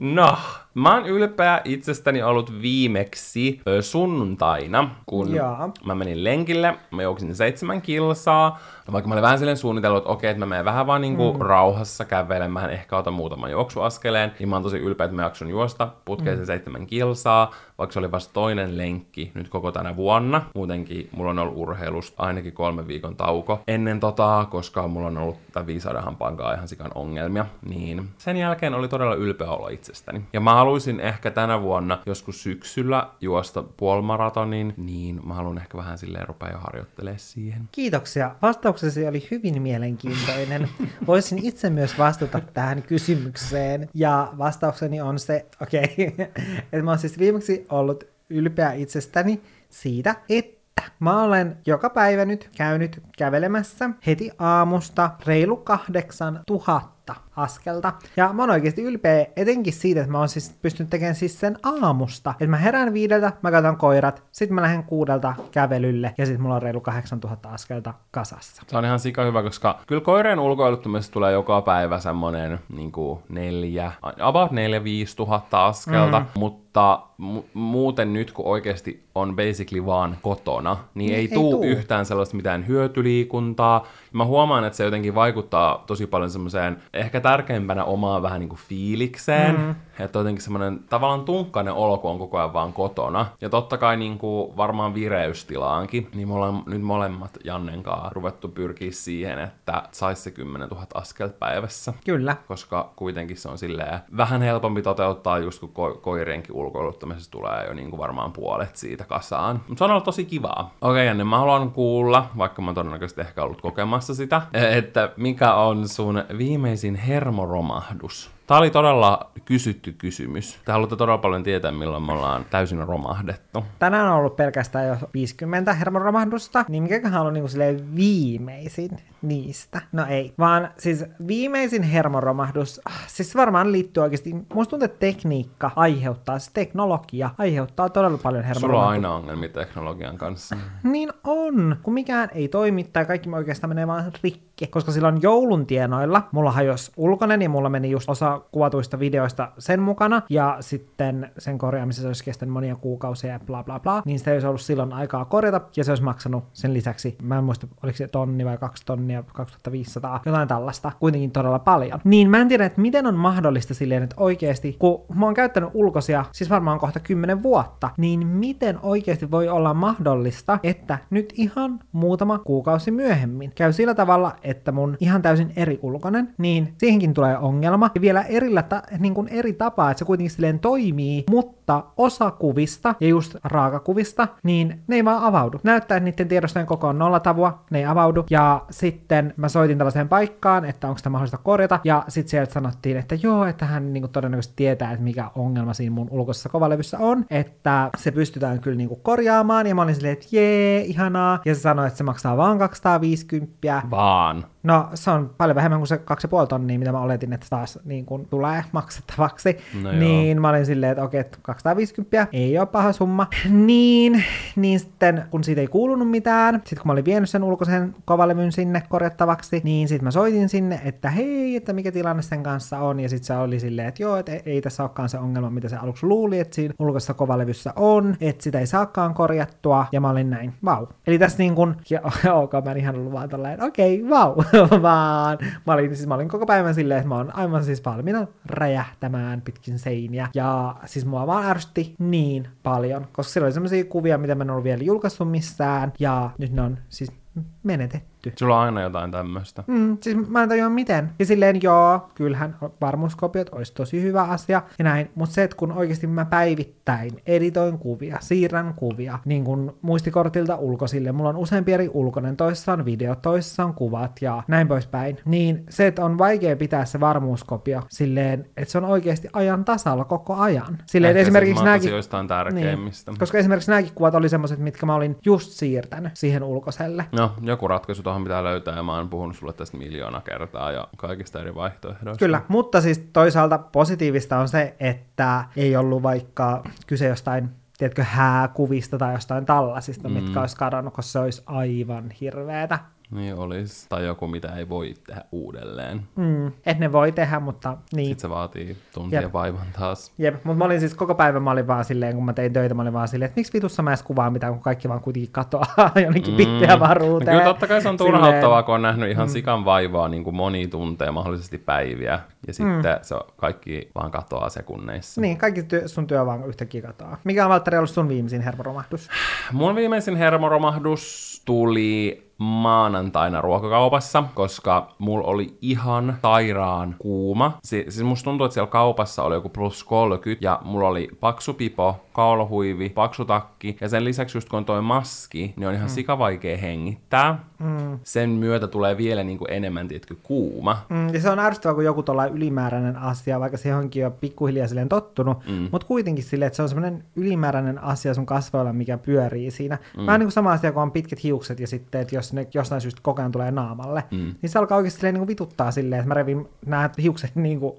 No, Mä oon ylpeä itsestäni ollut viimeksi ö, sunnuntaina, kun Jaa. mä menin lenkille, mä juoksin seitsemän kilsaa, vaikka mä olin vähän silleen suunnitellut, että okei, että mä menen vähän vaan niinku mm. rauhassa kävelemään, ehkä otan muutaman juoksuaskeleen, niin mä oon tosi ylpeä, että mä jakson juosta putkeisen mm. seitsemän kilsaa, vaikka se oli vasta toinen lenkki nyt koko tänä vuonna. Muutenkin mulla on ollut urheilusta ainakin kolme viikon tauko ennen tota, koska mulla on ollut tämän viisauden hampaan ihan sikan ongelmia, niin sen jälkeen oli todella ylpeä olla itsestäni. Ja mä haluaisin ehkä tänä vuonna joskus syksyllä juosta puolimaratonin, niin mä haluan ehkä vähän silleen rupea jo harjoittelemaan siihen. Kiitoksia. Vastauksesi oli hyvin mielenkiintoinen. Voisin itse myös vastata tähän kysymykseen. Ja vastaukseni on se, okei, okay, (laughs) että mä oon siis viimeksi ollut ylpeä itsestäni siitä, että Mä olen joka päivä nyt käynyt kävelemässä heti aamusta reilu kahdeksan tuhatta askelta. Ja mä oon oikeasti ylpeä etenkin siitä, että mä oon siis pystynyt tekemään siis sen aamusta. Että mä herään viideltä, mä katson koirat, sitten mä lähden kuudelta kävelylle ja sitten mulla on reilu 8000 askelta kasassa. Se on ihan sika hyvä, koska kyllä koireen ulkoiluttamisesta tulee joka päivä semmonen niin neljä, about neljä, viisi tuhatta askelta, mm. mutta mu- muuten nyt kun oikeasti on basically vaan kotona, niin, niin ei, ei tuu, tuu yhtään sellaista mitään hyötyliikuntaa. Mä huomaan, että se jotenkin vaikuttaa tosi paljon semmoiseen ehkä tärkeimpänä omaan vähän niin kuin fiilikseen, mm. että jotenkin semmoinen tavallaan tunkkainen olo, kun on koko ajan vaan kotona. Ja totta kai niin kuin varmaan vireystilaankin, niin me ollaan nyt molemmat Jannen kanssa ruvettu pyrkiä siihen, että saisi se 10 000 askelta päivässä. Kyllä. Koska kuitenkin se on silleen vähän helpompi toteuttaa just kun ko- koirienkin ulkoiluttamisessa tulee jo niin kuin varmaan puolet siitä kasaan. Mutta se on ollut tosi kivaa. Okei okay, Janne, mä haluan kuulla, vaikka mä todennäköisesti ehkä ollut kokemassa sitä, että mikä on sun viimeisin hermoromahdus? Tämä oli todella kysytty kysymys. Te haluatte todella paljon tietää, milloin me ollaan täysin romahdettu. Tänään on ollut pelkästään jo 50 hermoromahdusta, niin mikäköhän on niinku viimeisin niistä? No ei, vaan siis viimeisin hermoromahdus, ah, siis varmaan liittyy oikeasti, musta tuntuu, että tekniikka aiheuttaa, siis teknologia aiheuttaa todella paljon hermoromahduksia. Sulla on aina ongelmia teknologian kanssa. Niin on, kun mikään ei toimi tai kaikki oikeastaan menee vaan rikki, koska silloin joulun tienoilla mulla hajosi ulkonen ja mulla meni just osa kuvatuista videoista sen mukana, ja sitten sen korjaamisessa olisi kestänyt monia kuukausia ja bla bla bla, niin sitä ei olisi ollut silloin aikaa korjata, ja se olisi maksanut sen lisäksi, mä en muista, oliko se tonni vai kaksi tonnia, 2500, jotain tällaista, kuitenkin todella paljon. Niin mä en tiedä, että miten on mahdollista silleen, että oikeasti, kun mä oon käyttänyt ulkoisia, siis varmaan kohta 10 vuotta, niin miten oikeasti voi olla mahdollista, että nyt ihan muutama kuukausi myöhemmin käy sillä tavalla, että mun ihan täysin eri ulkonen, niin siihenkin tulee ongelma, ja vielä vielä erillä ta- niin kuin eri tapaa, että se kuitenkin silleen toimii, mutta osa kuvista, ja just raakakuvista, niin ne ei vaan avaudu. Näyttää, että niiden tiedostojen koko on nollatavua, ne ei avaudu, ja sitten mä soitin tällaiseen paikkaan, että onko sitä mahdollista korjata, ja sitten sieltä sanottiin, että joo, että hän niin kuin todennäköisesti tietää, että mikä ongelma siinä mun ulkoisessa kovalevyssä on, että se pystytään kyllä niin kuin korjaamaan, ja mä olin silleen, että jee, ihanaa, ja se sanoi, että se maksaa vaan 250, Vaan. No se on paljon vähemmän kuin se 2,5 tonnia, mitä mä oletin, että taas niin kun tulee maksettavaksi. No niin joo. mä olin silleen, että okei, että 250 ei ole paha summa. Niin, niin sitten kun siitä ei kuulunut mitään, sitten kun mä olin vienyt sen ulkoisen kovalevyn sinne korjattavaksi, niin sitten mä soitin sinne, että hei, että mikä tilanne sen kanssa on. Ja sitten se oli silleen, että joo, että ei tässä olekaan se ongelma, mitä se aluksi luuli, että siinä ulkoisessa kovalevyssä on, että sitä ei saakaan korjattua. Ja mä olin näin, vau. Eli tässä niin kun, (laughs) ja ok, mä en ihan ollut vaan tolleen, okei, vau. (laughs) vaan mä olin, siis mä olin koko päivän silleen, että mä oon aivan siis valmiina räjähtämään pitkin seiniä. Ja siis mua vaan ärsytti niin paljon, koska siellä oli semmoisia kuvia, mitä mä en ollut vielä julkaissut missään, ja nyt ne on siis menetetty. Sulla on aina jotain tämmöistä. Mm, siis mä en tajua miten. Ja silleen joo, kyllähän varmuuskopiot olisi tosi hyvä asia ja näin, mutta se, että kun oikeasti mä päivittäin editoin kuvia, siirrän kuvia, niin kun muistikortilta ulkosille, mulla on useampi eri ulkoinen, toissa on video, toissa on kuvat ja näin poispäin, niin se, että on vaikea pitää se varmuuskopio silleen, että se on oikeasti ajan tasalla koko ajan. Silleen, Ehkä esimerkiksi nämäkin... nämäkin, tärkeimmistä. niin, koska esimerkiksi nämäkin kuvat oli semmoiset, mitkä mä olin just siirtänyt siihen ulkoselle. No, joku ratkaisu tuohon pitää löytää, ja mä oon puhunut sulle tästä miljoona kertaa ja kaikista eri vaihtoehdoista. Kyllä, mutta siis toisaalta positiivista on se, että ei ollut vaikka kyse jostain tiedätkö, hääkuvista tai jostain tällaisista, mm. mitkä olisi kadonnut, koska se olisi aivan hirveetä. Niin olisi. Tai joku, mitä ei voi tehdä uudelleen. Mm, että ne voi tehdä, mutta niin. Sitten se vaatii tuntien Jep. vaivan taas. Jep, mutta mä olin siis koko päivän, mä olin vaan silleen, kun mä tein töitä, mä olin vaan silleen, että miksi vitussa mä edes kuvaan mitään, kun kaikki vaan kuitenkin katoaa (laughs) jonnekin mm. pittiä No varuuteen. kyllä totta kai se on Silleen- turhauttavaa, kun on nähnyt ihan mm. sikan vaivaa niin kuin moni tunteja, mahdollisesti päiviä, ja sitten mm. se kaikki vaan katoaa sekunneissa. Niin, kaikki työ, sun työ vaan yhtäkkiä katoaa. Mikä on Valtteri ollut sun viimeisin hermoromahdus? Mun viimeisin hermoromahdus tuli maanantaina ruokakaupassa, koska mulla oli ihan sairaan kuuma. Si- siis musta tuntuu, että siellä kaupassa oli joku plus 30 ja mulla oli paksu pipo, kaulahuivi, paksu takki ja sen lisäksi just kun on toi maski, niin on ihan mm. sikavaikea hengittää. Mm. Sen myötä tulee vielä niinku enemmän, tiedätkö, kuuma. Mm, ja se on ärsyttävää, kun joku tuolla ylimääräinen asia, vaikka se onkin jo pikkuhiljaa silleen tottunut, mm. mutta kuitenkin silleen, että se on semmoinen ylimääräinen asia sun kasvoilla, mikä pyörii siinä. Mm. Vähän niin kuin sama asia, kun on pitkät hiukset ja sitten, että jos ne jostain syystä koko ajan tulee naamalle, mm. niin se alkaa oikeasti niin kuin vituttaa silleen, että mä revin nämä hiukset niin kuin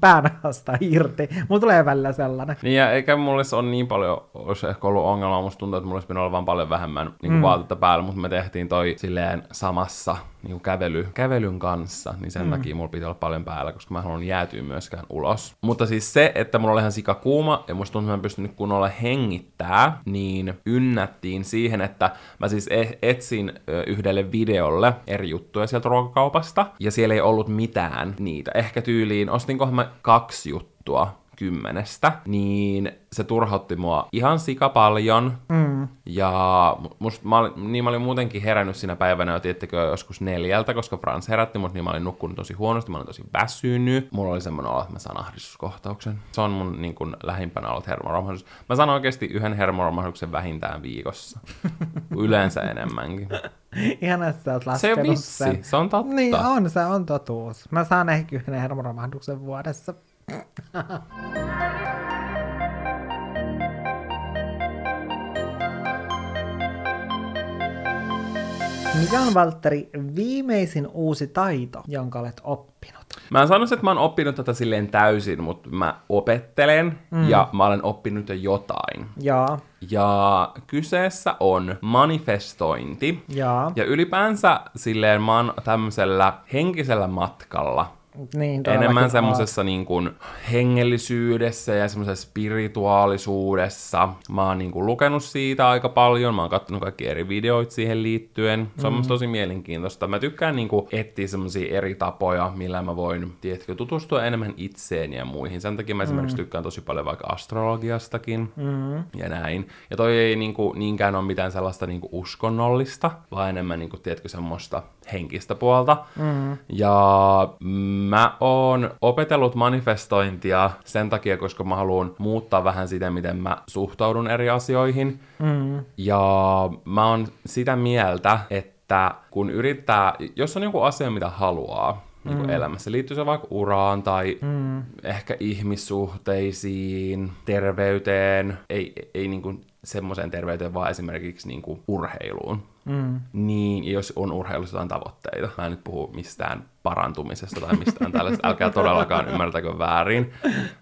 päänahasta irti. Mulla tulee välillä sellainen. Niin ja eikä se on niin paljon, olisi ehkä ollut ongelma, musta tuntuu, että mulla olisi pitänyt olla vaan paljon vähemmän niin mm. vaatetta päällä, mutta me tehtiin toi silleen samassa niin kuin kävely, kävelyn kanssa, niin sen mm. takia mulla pitää olla paljon päällä, koska mä en halunnut jäätyä myöskään ulos. Mutta siis se, että mulla oli ihan sika kuuma ja musta tuntuu, että mä en pystynyt kunnolla hengittää, niin ynnättiin siihen, että mä siis e- etsin yhdelle videolle eri juttuja sieltä ruokakaupasta, ja siellä ei ollut mitään niitä. Ehkä tyyliin, ostinkohan mä kaksi juttua kymmenestä, niin se turhautti mua ihan sika paljon. Mm. Ja must, mä olin, niin mä olin muutenkin herännyt siinä päivänä jo, tiettekö, joskus neljältä, koska Frans herätti mut, niin mä olin nukkunut tosi huonosti, mä olin tosi väsynyt. Mulla oli semmoinen olo, että mä saan ahdistuskohtauksen. Se on mun niin kun, lähimpänä ollut hermoromahdus. Mä saan oikeasti yhden hermoromahduksen vähintään viikossa. (laughs) Yleensä enemmänkin. Ihan, että sä oot Se on vissi, sen. se on totta. Niin on, se on totuus. Mä saan ehkä yhden hermoromahduksen vuodessa. (laughs) Mikä on, Valtteri, viimeisin uusi taito, jonka olet oppinut? Mä en sanoisi, että mä oon oppinut tätä silleen täysin, mutta mä opettelen mm. ja mä olen oppinut jo jotain. Jaa, Ja kyseessä on manifestointi. jaa, Ja ylipäänsä silleen mä oon tämmöisellä henkisellä matkalla. Niin Enemmän semmoisessa niin kuin hengellisyydessä ja semmoisessa spirituaalisuudessa. Mä oon niin kuin lukenut siitä aika paljon, mä oon katsonut kaikki eri videoita siihen liittyen. Se on mm. tosi mielenkiintoista. Mä tykkään niin kuin etsiä semmoisia eri tapoja, millä mä voin, tiedätkö, tutustua enemmän itseeni ja muihin. Sen takia mä esimerkiksi tykkään tosi paljon vaikka astrologiastakin mm. ja näin. Ja toi ei niin kuin, niinkään ole mitään sellaista niin kuin uskonnollista, vaan enemmän, niin kuin, tiedätkö, semmoista henkistä puolta. Mm. Ja mä oon opetellut manifestointia sen takia, koska mä haluan muuttaa vähän sitä, miten mä suhtaudun eri asioihin. Mm. Ja mä oon sitä mieltä, että kun yrittää, jos on joku asia, mitä haluaa, niin mm. elämässä. Liittyy se vaikka uraan tai mm. ehkä ihmissuhteisiin, terveyteen, ei, ei niin kuin semmoiseen terveyteen, vaan esimerkiksi niin kuin urheiluun. Mm. Niin, jos on urheilussa jotain tavoitteita. Mä en nyt puhu mistään parantumisesta tai mistään tällaista. Älkää todellakaan ymmärtäkö väärin.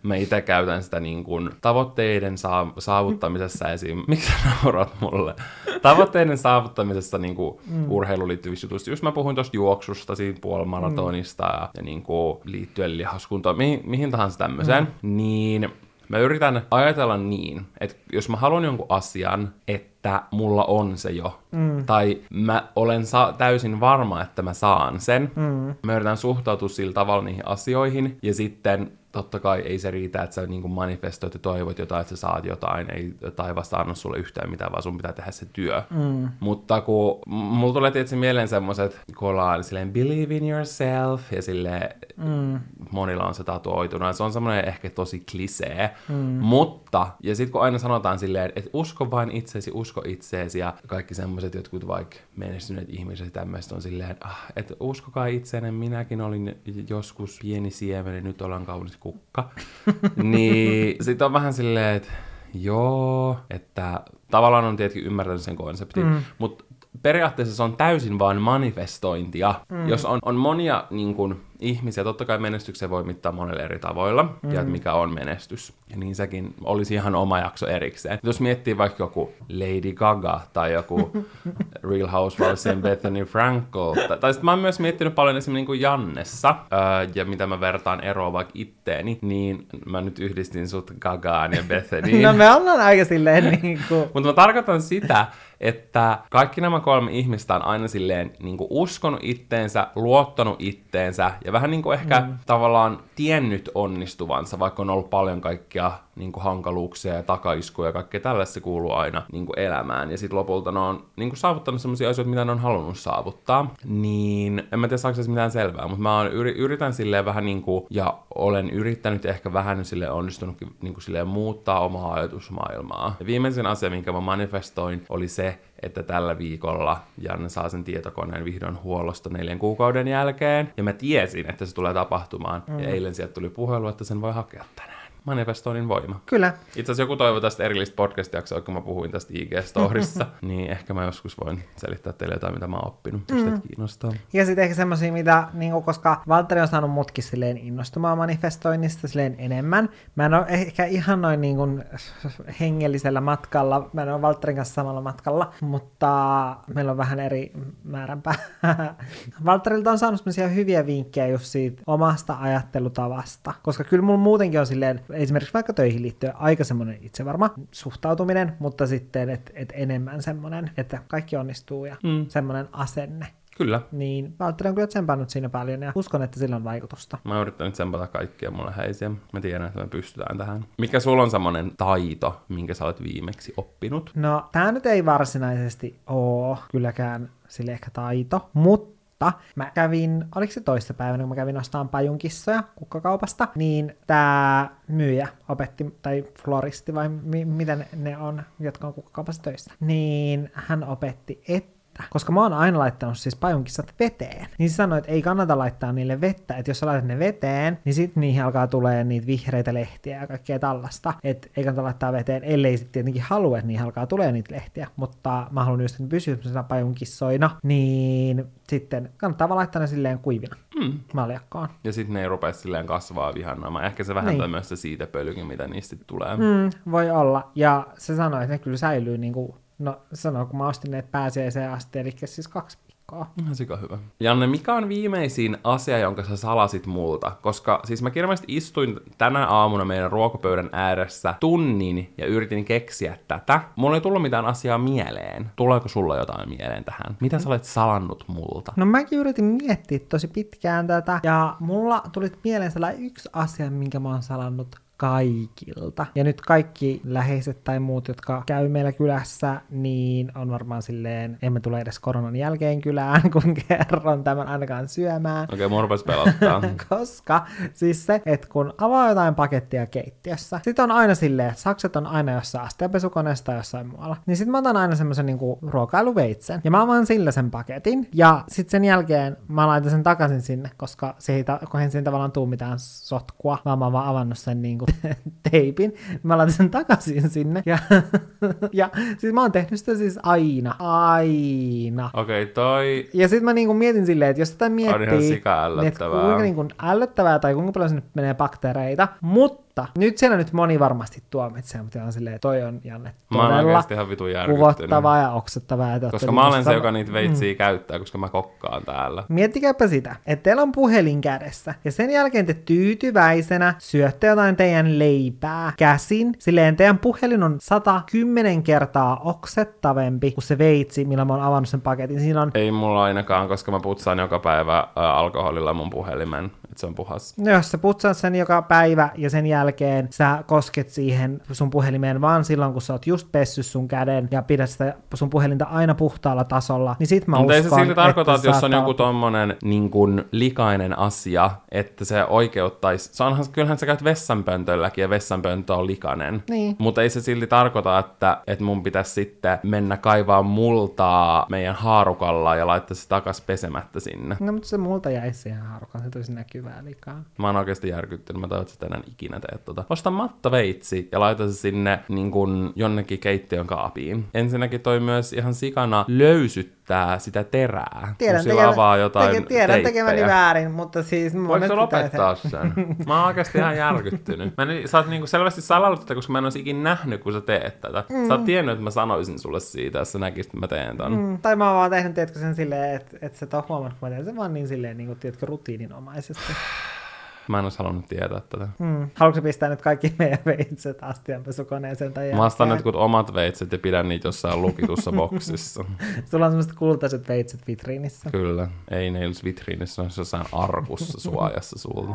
Mä itse käytän sitä niin kuin tavoitteiden saavuttamisessa esim. Miksi sä naurat mulle? Tavoitteiden saavuttamisessa niin kuin mm. urheiluun liittyvissä jutuissa. Just mä puhuin tuosta juoksusta, siitä puolimaratonista mm. ja, ja niin kuin liittyen lihaskuntoon, mihin, mihin tahansa tämmöiseen. Mm. Niin Mä yritän ajatella niin, että jos mä haluan jonkun asian, että mulla on se jo, mm. tai mä olen sa- täysin varma, että mä saan sen, mm. mä yritän suhtautua sillä tavalla niihin asioihin, ja sitten totta kai ei se riitä, että sä niin manifestoit ja toivot jotain, että sä saat jotain, ei taivasta anna sulle yhtään mitään, vaan sun pitää tehdä se työ. Mm. Mutta kun mulla tulee tietysti mieleen semmoiset, kun ollaan silleen believe in yourself, ja sille mm. monilla on se tatuoituna, se on semmoinen ehkä tosi klisee, mm. mutta, ja sitten kun aina sanotaan silleen, että usko vain itseesi, usko itseesi, ja kaikki semmoiset jotkut vaikka menestyneet ihmiset tämmöiset on silleen, ah, että uskokaa itseenne, minäkin olin joskus pieni siemen, ja nyt ollaan kaunis kukka. (laughs) niin sit on vähän silleen, että joo, että tavallaan on tietenkin ymmärtänyt sen konseptin, mm. mutta periaatteessa se on täysin vain manifestointia. Mm. Jos on, on monia niin kun, ihmisiä, totta kai menestyksen voi mittaa monella eri tavoilla, mm. ja että mikä on menestys. Ja niin sekin olisi ihan oma jakso erikseen. Jos miettii vaikka joku Lady Gaga tai joku (laughs) Real Housewivesien Bethany Frankel, tai, tai sitten mä oon myös miettinyt paljon esimerkiksi niin kuin Jannessa, öö, ja mitä mä vertaan eroa vaikka itteeni, niin mä nyt yhdistin sut Gagaan ja Bethanyin. (laughs) no me ollaan aika silleen (laughs) niin kuin... Mutta mä tarkoitan sitä, että kaikki nämä kolme ihmistä on aina silleen niin kuin uskonut itteensä, luottanut itteensä ja vähän niin kuin ehkä mm. tavallaan tiennyt onnistuvansa, vaikka on ollut paljon kaikkia niin kuin hankaluuksia ja takaiskuja ja kaikkea tällaista kuuluu aina niin kuin elämään. Ja sitten lopulta ne on niin kuin saavuttanut sellaisia asioita, mitä ne on halunnut saavuttaa. Niin en mä tiedä saako mitään selvää, mutta mä yritän silleen vähän niin kuin, ja olen yrittänyt ehkä vähän sille onnistunut niin kuin silleen muuttaa omaa ajatusmaailmaa. Ja viimeisin asia, minkä mä manifestoin, oli se, että tällä viikolla Janne saa sen tietokoneen vihdoin huollosta neljän kuukauden jälkeen. Ja mä tiesin, että se tulee tapahtumaan. Mm. Ja eilen sieltä tuli puhelu, että sen voi hakea tänään manifestoinnin voima. Kyllä. Itse asiassa joku toivoi tästä erillistä podcast-jaksoa, kun mä puhuin tästä IG-storissa, (laughs) niin ehkä mä joskus voin selittää teille jotain, mitä mä oon oppinut, jos mm. kiinnostaa. Ja sitten ehkä semmoisia, mitä, niin koska Valtteri on saanut mutkin silleen innostumaan manifestoinnista silleen enemmän. Mä en ole ehkä ihan noin niin kuin hengellisellä matkalla, mä en ole Valtterin kanssa samalla matkalla, mutta meillä on vähän eri määränpää. (laughs) Valtterilta on saanut semmoisia hyviä vinkkejä just siitä omasta ajattelutavasta, koska kyllä mulla muutenkin on silleen esimerkiksi vaikka töihin liittyen aika semmoinen itsevarma suhtautuminen, mutta sitten, että et enemmän semmoinen, että kaikki onnistuu ja mm. semmoinen asenne. Kyllä. Niin Valtteri on kyllä tsempannut siinä paljon ja uskon, että sillä on vaikutusta. Mä oon yrittänyt tsempata kaikkia mulle häisiä. Mä tiedän, että me pystytään tähän. Mikä sulla on semmonen taito, minkä sä olet viimeksi oppinut? No, tää nyt ei varsinaisesti oo kylläkään sille ehkä taito, mutta mutta mä kävin, oliko se toista päivänä, kun mä kävin ostamaan pajunkissoja kukkakaupasta, niin tämä myyjä opetti, tai floristi vai mi- mitä ne on, jotka on kukkakaupassa töissä, niin hän opetti, että vettä. Koska mä oon aina laittanut siis pajunkissat veteen. Niin se sanoi, että ei kannata laittaa niille vettä, että jos sä laitat ne veteen, niin sitten niihin alkaa tulee niitä vihreitä lehtiä ja kaikkea tällaista. Että ei kannata laittaa veteen, ellei sitten tietenkin halua, että niihin alkaa tulee niitä lehtiä. Mutta mä haluan just, pysyä pajunkissoina, niin sitten kannattaa vaan laittaa ne silleen kuivina mm. maljakkaan. Ja sitten ne ei rupea silleen kasvaa vihannaamaan. Ehkä se vähentää niin. myös se siitä pölykin, mitä niistä tulee. Mm, voi olla. Ja se sanoi, että ne kyllä säilyy niin kuin No sano, kun mä ostin ne pääsiäiseen asti, eli siis kaksi viikkoa. Ihan sika hyvä. Janne, mikä on viimeisin asia, jonka sä salasit multa? Koska siis mä kirjallisesti istuin tänä aamuna meidän ruokapöydän ääressä tunnin ja yritin keksiä tätä. Mulla ei tullut mitään asiaa mieleen. Tuleeko sulla jotain mieleen tähän? Mitä sä olet salannut multa? No mäkin yritin miettiä tosi pitkään tätä, ja mulla tuli mieleen sellainen yksi asia, minkä mä oon salannut kaikilta. Ja nyt kaikki läheiset tai muut, jotka käy meillä kylässä, niin on varmaan silleen, emme tule edes koronan jälkeen kylään, (laughs) kun kerron tämän ainakaan syömään. Okei, okay, mun rupes pelottaa. (laughs) Koska siis se, että kun avaa jotain pakettia keittiössä, sit on aina silleen, että sakset on aina jossain astianpesukoneessa tai jossain muualla. Niin sit mä otan aina semmoisen niinku ruokailuveitsen. Ja mä avaan sillä sen paketin. Ja sit sen jälkeen mä laitan sen takaisin sinne, koska se ei, ta- kun siinä tavallaan tuu mitään sotkua, vaan mä oon vaan avannut sen niinku (laughs) teipin. Mä laitan sen takaisin sinne. Ja, (laughs) ja siis mä oon tehnyt sitä siis aina. Aina. Okei, okay, toi... Ja sitten mä niinku mietin silleen, että jos tätä On ihan miettii, sika niin ällöttävää. kuinka niinku ällöttävää tai kuinka paljon sinne menee bakteereita, mutta nyt siellä nyt moni varmasti tuomitsee, mutta on silleen, toi on Janne todella ihan kuvottavaa ja oksettavaa. Ja Koska mä olen se, joka niitä veitsiä mm. käyttää, koska mä kokkaan täällä. Miettikääpä sitä, että teillä on puhelin kädessä, ja sen jälkeen te tyytyväisenä syötte jotain teidän leipää käsin. Silleen teidän puhelin on 110 kertaa oksettavempi kuin se veitsi, millä mä oon avannut sen paketin. Siinä on Ei mulla ainakaan, koska mä putsaan joka päivä alkoholilla mun puhelimen, että se on puhas. No jos sä putsaat sen joka päivä ja sen jälkeen sä kosket siihen sun puhelimeen vaan silloin, kun sä oot just pessy sun käden ja pidät sitä sun puhelinta aina puhtaalla tasolla, niin sit mä Mutta uskon, ei se silti tarkoita, että, jos on joku tommonen niin kuin likainen asia, että se oikeuttaisi. Se onhan, kyllähän sä käyt vessanpöntölläkin ja vessanpönttö on likainen. Niin. Mutta ei se silti tarkoita, että, että mun pitäisi sitten mennä kaivaa multaa meidän haarukalla ja laittaa se takas pesemättä sinne. No mutta se multa jäisi siihen haarukaan, se tulisi näkyvää likaa. Mä oon oikeasti järkyttynyt, mä toivon, että sä enää ikinä teet tota. Osta mattaveitsi ja laita se sinne niin kuin jonnekin keittiön kaapiin. Ensinnäkin toi myös ihan sikana löysyttää sitä terää. Tiedän, kun sillä avaa jotain teke, tiedän tekemäni väärin, mutta siis... nyt sä lopettaa pitäisin- sen? Mä oon oikeasti ihan järkyttynyt. Mä en, sä oot niinku selvästi salannut tätä, koska mä en olisi ikinä nähnyt, kun sä teet tätä. Mm. Sä oot tiennyt, että mä sanoisin sulle siitä, jos sä näkisit, että mä teen ton. Mm. Mm, tai mä oon vaan tehnyt, tiedätkö, sen silleen, että et sä et oo huomannut, kun mä teen sen vaan niin silleen, niin kuin, tiedätkö, rutiininomaisesti. Mä en olisi halunnut tietää tätä. Mm. Haluatko pistää nyt kaikki meidän veitset astianpesukoneeseen tai Mä ostan jälkeen? jotkut omat veitset ja pidän niitä jossain lukitussa (laughs) boksissa. Sulla on semmoiset kultaiset veitset vitriinissä. Kyllä. Ei ne olisi vitriinissä, ne olisi jossain arkussa suojassa sulta.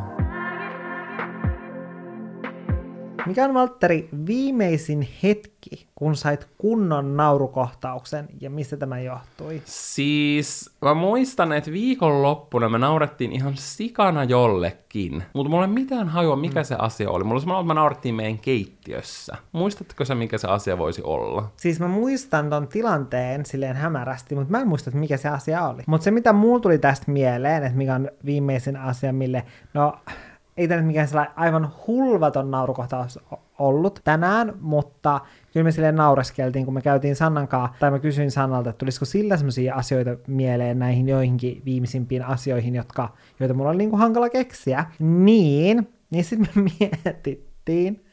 Mikä on Valtteri viimeisin hetki, kun sait kunnon naurukohtauksen ja mistä tämä johtui? Siis mä muistan, että viikonloppuna me naurettiin ihan sikana jollekin, mutta mulla ei mitään hajua, mikä se asia oli. Mulla oli semmoinen, että me naurettiin meidän keittiössä. Muistatko sä, mikä se asia voisi olla? Siis mä muistan ton tilanteen silleen hämärästi, mutta mä en muista, että mikä se asia oli. Mutta se, mitä mulla tuli tästä mieleen, että mikä on viimeisin asia, mille, no ei tämä nyt mikään sellainen aivan hulvaton naurukohtaus ollut tänään, mutta kyllä me silleen naureskeltiin, kun me käytiin Sannan kanssa, tai mä kysyin Sannalta, että tulisiko sillä sellaisia asioita mieleen näihin joihinkin viimeisimpiin asioihin, jotka, joita mulla oli niin kuin hankala keksiä. Niin, niin sitten me (laughs) mietittiin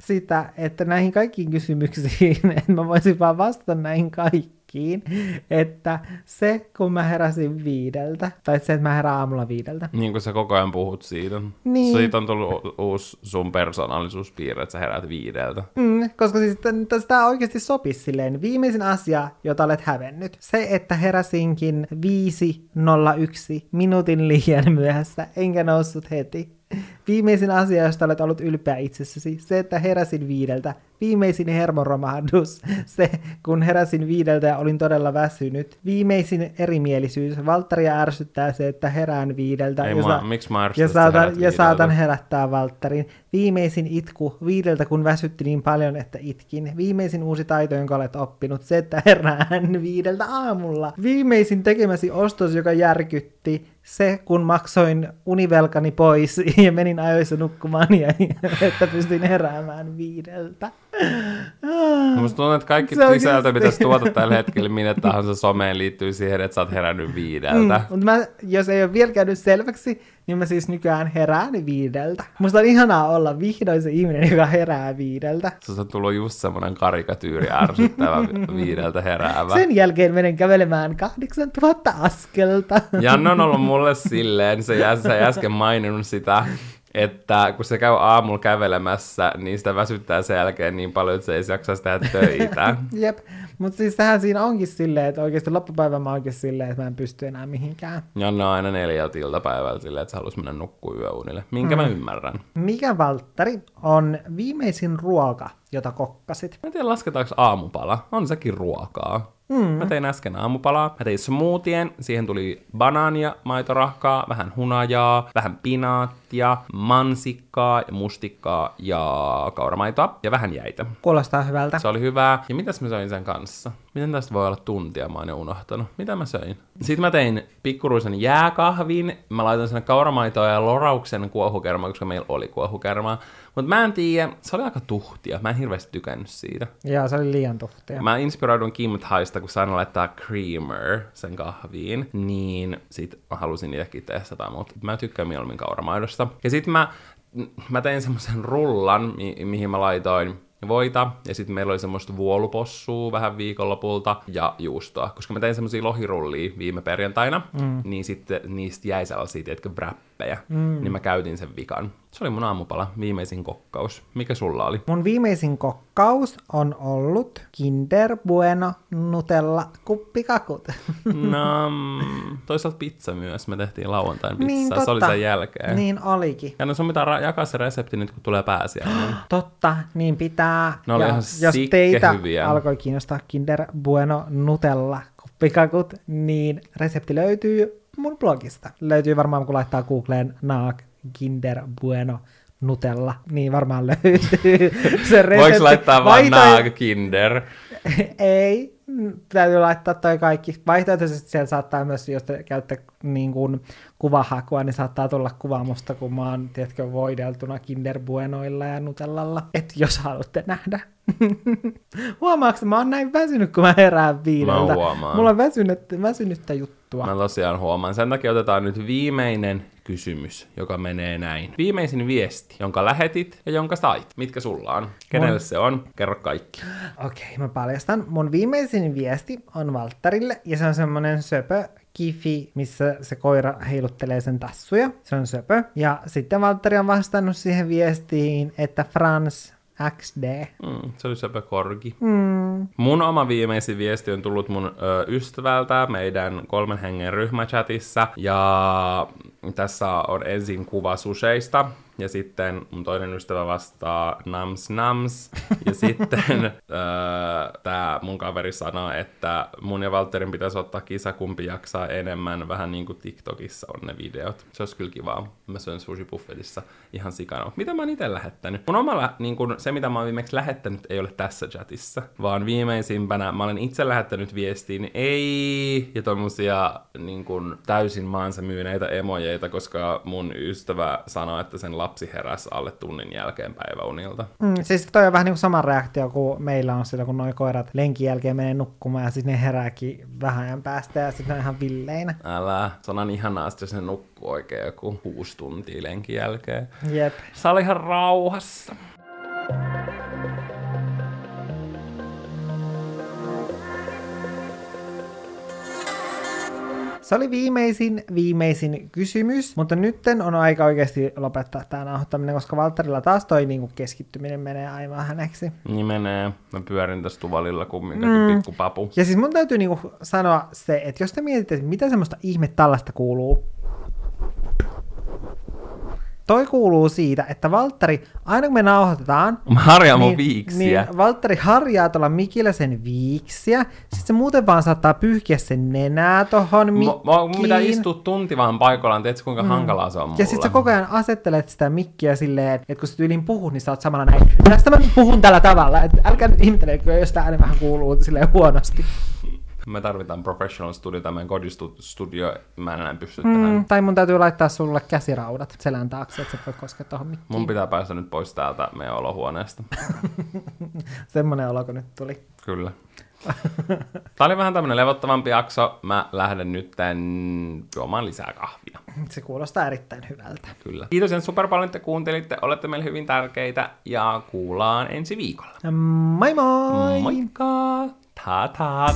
sitä, että näihin kaikkiin kysymyksiin, (laughs) että mä voisin vaan vastata näihin kaikkiin, että se, kun mä heräsin viideltä, tai se, että mä herään aamulla viideltä, Niin kuin sä koko ajan puhut siitä. Niin. Siitä on tullut u- uusi sun persoonallisuuspiirre, että sä heräät viideltä. Mm, koska siis tämä oikeasti sopisi silleen. Viimeisin asia, jota olet hävennyt. Se, että heräsinkin 5.01 minuutin liian myöhässä, enkä noussut heti. Viimeisin asia, josta olet ollut ylpeä itsessäsi. Se, että heräsin viideltä. Viimeisin hermoromahdus. Se, kun heräsin viideltä ja olin todella väsynyt. Viimeisin erimielisyys. Valttaria ärsyttää se, että herään viideltä. Ei ja mua- sa- miksi mä ja saatan, ja saatan herättää Valtterin. Viimeisin itku viideltä, kun väsytti niin paljon, että itkin. Viimeisin uusi taito, jonka olet oppinut, se, että herään viideltä aamulla. Viimeisin tekemäsi ostos, joka järkytti, se, kun maksoin univelkani pois (laughs) ja menin ajoissa nukkumaan ja (laughs) että pystyin heräämään viideltä. Musta tuntuu, että kaikki Se sisältö, mitä sä tuotat tällä hetkellä minne tahansa someen, liittyy siihen, että sä oot herännyt viideltä. Mm, mutta mä, jos ei ole vielä käynyt selväksi, niin mä siis nykyään herään viideltä. Musta on ihanaa olla vihdoin se ihminen, joka herää viideltä. Se on tullut just semmonen karikatyyri ärsyttävä vi- viideltä heräävä. Sen jälkeen menen kävelemään 8000 askelta. Janne on ollut mulle silleen, se äsken maininnut sitä, että kun se käy aamulla kävelemässä, niin sitä väsyttää sen jälkeen niin paljon, että se ei jaksaisi tehdä töitä. (laughs) Jep. Mutta siis sehän siinä onkin silleen, että oikeasti loppupäivän mä oonkin silleen, että mä en pysty enää mihinkään. Janne on aina neljältä iltapäivällä silleen, että sä halus mennä nukkuu yöunille. Minkä mm. mä ymmärrän. Mikä, Valtteri, on viimeisin ruoka, jota kokkasit? Mä en tiedä, lasketaanko aamupala. On sekin ruokaa. Mm. Mä tein äsken aamupalaa. Mä tein smoothien. Siihen tuli banaania, maitorahkaa, vähän hunajaa, vähän pinaattia, mansikkaa ja mustikkaa ja kauramaitoa ja vähän jäitä. Kuulostaa hyvältä. Se oli hyvää. Ja mitäs mä söin sen kanssa? Miten tästä voi olla tuntia? Mä oon jo unohtanut. Mitä mä söin? Sitten mä tein pikkuruisen jääkahvin. Mä laitoin sinne kauramaitoa ja lorauksen kuohukermaa, koska meillä oli kuohukermaa. Mutta mä en tiedä, se oli aika tuhtia. Mä en hirveästi tykännyt siitä. Joo, se oli liian tuhtia. Mä inspiroidun Kim Thaista, kun sain laittaa creamer sen kahviin, niin sit mä halusin itsekin testata, mutta mä tykkään mieluummin kauramaidosta. Ja sit mä, mä tein semmoisen rullan, mi- mihin mä laitoin voita, ja sitten meillä oli semmoista vuolupossua vähän viikonlopulta, ja juustoa. Koska mä tein semmoisia lohirullia viime perjantaina, mm. niin sitten niistä jäi sellaisia, tiedätkö, wrappeja, mm. niin mä käytin sen vikan. Se oli mun aamupala, viimeisin kokkaus. Mikä sulla oli? Mun viimeisin kokkaus on ollut Kinder Bueno Nutella kuppikakut. (laughs) No, (laughs) mm, toisaalta pizza myös. Me tehtiin lauantain pizzaa. Niin, totta. se oli sen jälkeen. Niin olikin. Ja no sun pitää ra- jakaa se resepti nyt, kun tulee pääsiäinen. (gasps) Totta, niin pitää. Ne oli ja ihan jos teitä hyviä. alkoi kiinnostaa Kinder Bueno Nutella kuppikakut, niin resepti löytyy mun blogista. Löytyy varmaan, kun laittaa Googleen Naak Kinder Bueno Nutella, niin varmaan löytyy (laughs) se resepti. Voiko laittaa vaan Vaihtoeh- Naag Kinder? (laughs) Ei, täytyy laittaa toi kaikki. Vaihtoehtoisesti siellä saattaa myös, jos te käytte niin kuin kuvahakua, niin saattaa tulla kuva musta, kun mä oon, tiedätkö, voideltuna Kinder Buenoilla ja Nutellalla. Et jos haluatte nähdä. (laughs) Huomaatko, mä oon näin väsynyt, kun mä herään viideltä. Mä huomaan. Mulla on väsynyt, väsynyttä juttua. Mä tosiaan huomaan. Sen takia otetaan nyt viimeinen kysymys, joka menee näin. Viimeisin viesti, jonka lähetit ja jonka sait. Mitkä sulla on? Kenelle Mun- se on? Kerro kaikki. Okei, okay, mä paljastan. Mun viimeisin viesti on Valtterille, ja se on semmonen söpö kifi, missä se koira heiluttelee sen tassuja. Se on söpö. Ja sitten Valtteri on vastannut siihen viestiin, että Frans XD. Mm, se oli Sepä Korgi. Mm. Mun oma viimeisin viesti on tullut mun ö, ystävältä meidän kolmen hengen ryhmächatissa. Ja tässä on ensin kuva suseista. Ja sitten mun toinen ystävä vastaa nams nams. Ja (laughs) sitten öö, tää mun kaveri sanoo, että mun ja Valterin pitäisi ottaa kisa, kumpi jaksaa enemmän. Vähän niin kuin TikTokissa on ne videot. Se olisi kyllä kivaa. Mä syön sushi buffetissa ihan sikana. Mitä mä oon itse lähettänyt? Mun oma, lä- niin kun, se mitä mä oon viimeksi lähettänyt ei ole tässä chatissa. Vaan viimeisimpänä mä olen itse lähettänyt viestiin ei ja tommosia niin kun, täysin maansa myyneitä emojeita, koska mun ystävä sanoi, että sen lapsi heräsi alle tunnin jälkeen päiväunilta. Mm, siis toi on vähän niin kuin sama reaktio kuin meillä on silloin, kun noi koirat lenkin jälkeen menee nukkumaan ja sitten ne herääkin vähän ajan päästä ja sitten ne on ihan villeinä. Älä, se on ihanaa, jos ne nukkuu oikein joku kuusi tuntia lenkin jälkeen. Jep. Se oli ihan rauhassa. Se oli viimeisin, viimeisin kysymys, mutta nytten on aika oikeasti lopettaa tämä nauhoittaminen, koska Valtterilla taas toi niinku keskittyminen menee aivan häneksi. Niin menee. Mä pyörin tässä tuvalilla kumminkin mm. pikku papu. Ja siis mun täytyy niinku sanoa se, että jos te mietitte, että mitä semmoista ihme tällaista kuuluu, toi kuuluu siitä, että Valtteri, aina kun me nauhoitetaan, Mä harjaan mun viiksiä. Niin Valtteri harjaa tuolla mikillä sen viiksiä, sitten se muuten vaan saattaa pyyhkiä sen nenää tohon Mä, mikkiin. mä, mun pitää istua tunti vaan paikallaan, tiedätkö kuinka mm. hankalaa se on mulle. Ja sit sä koko ajan asettelet sitä mikkiä silleen, että kun sä tyylin puhut, niin sä oot samalla näin. Tästä mä puhun tällä tavalla, että älkää nyt ihmettelekö, jos tää ääni vähän kuuluu silleen huonosti. Me tarvitaan professional studio, tämä meidän kodistudio, mä en enää pysty mm. tähän. Tai mun täytyy laittaa sulle käsiraudat selän taakse, että sä voi koskea tohon mikkiin. Mun pitää päästä nyt pois täältä meidän olohuoneesta. (laughs) Semmonen olo, kun nyt tuli. Kyllä. Tämä oli vähän tämmönen levottavampi jakso. Mä lähden nyt tän juomaan lisää kahvia. Se kuulostaa erittäin hyvältä. Kyllä. Kiitos ihan super paljon, että kuuntelitte. Olette meille hyvin tärkeitä ja kuullaan ensi viikolla. Moi moi! Moikka! Ta-ta!